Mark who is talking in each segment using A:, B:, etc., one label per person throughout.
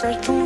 A: Certainly, there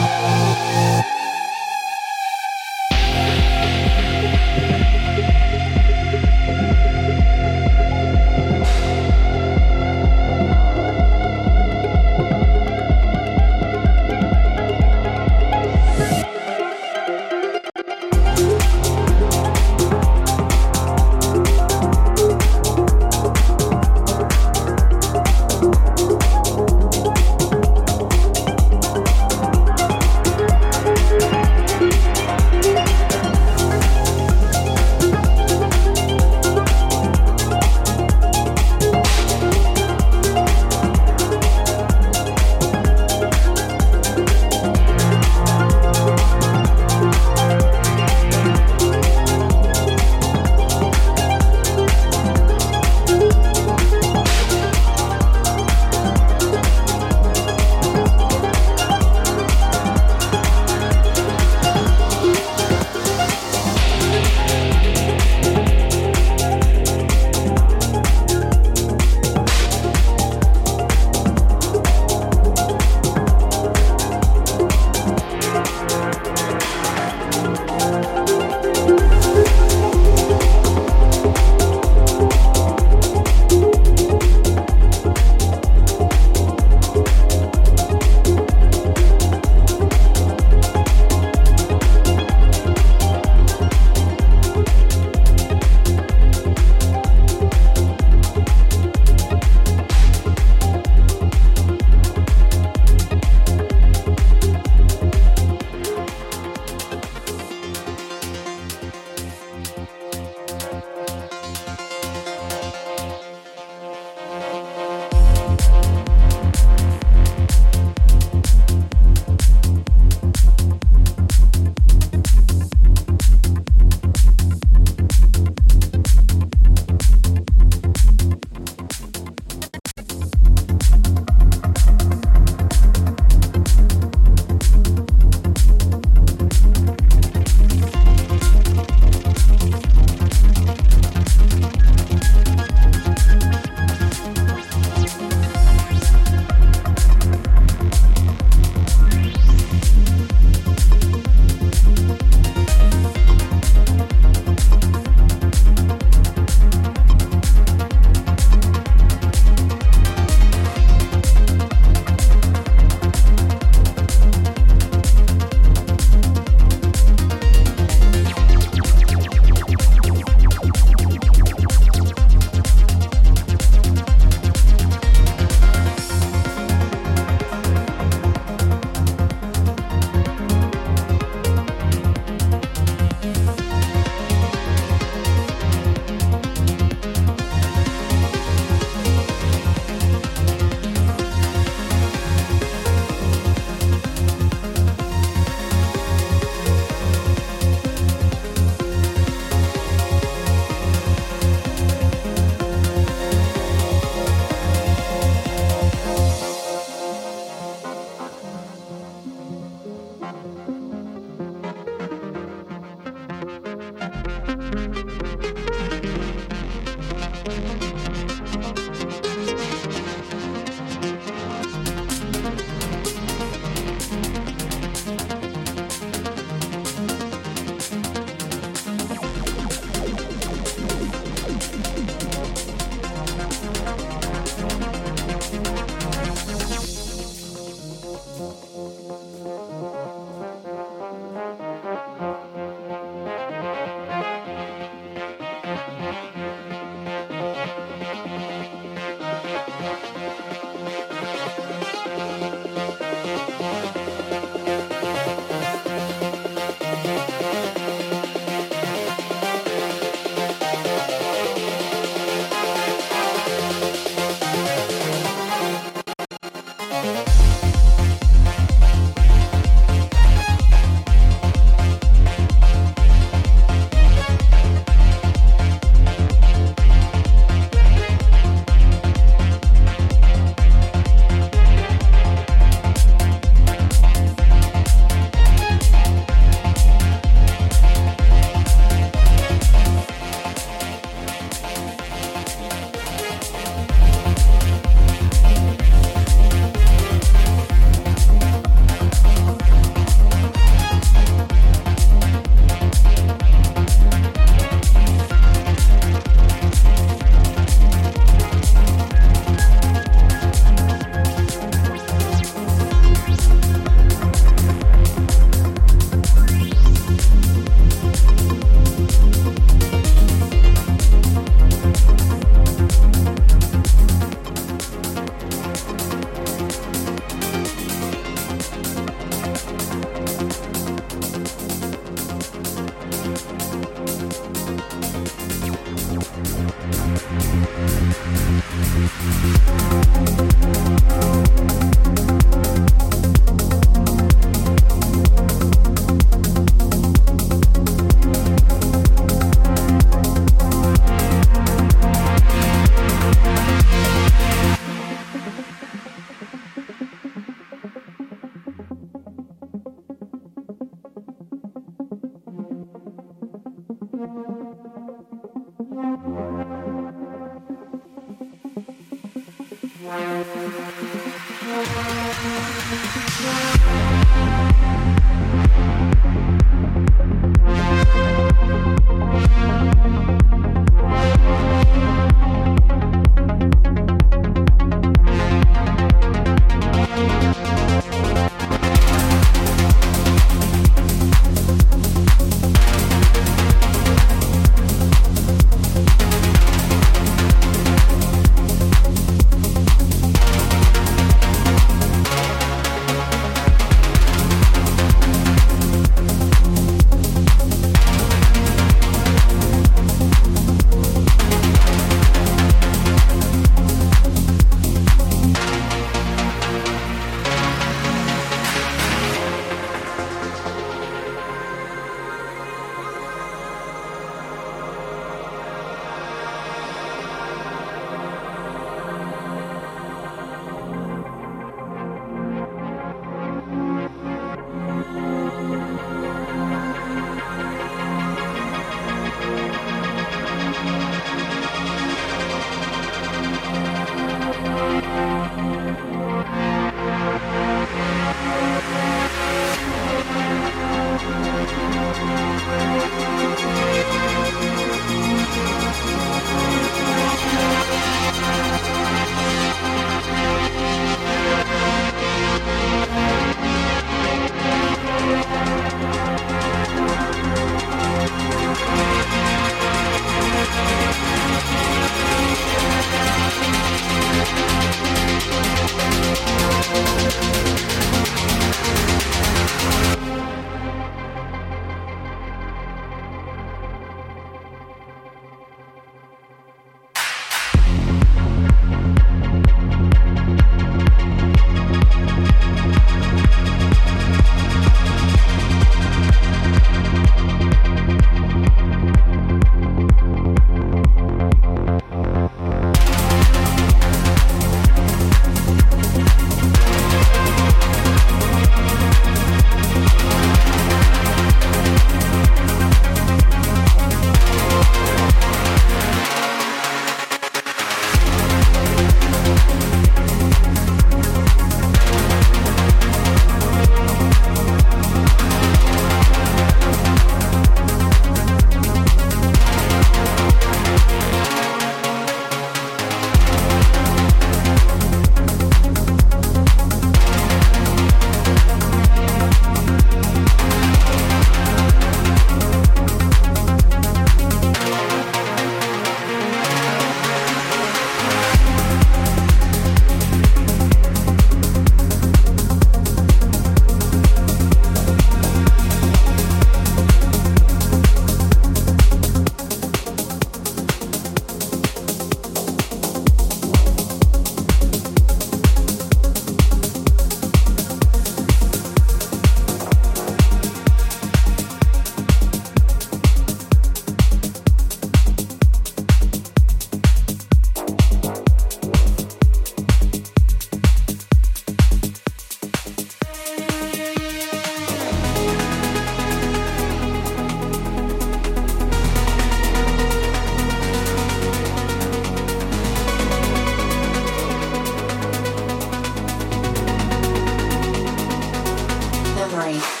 B: Story.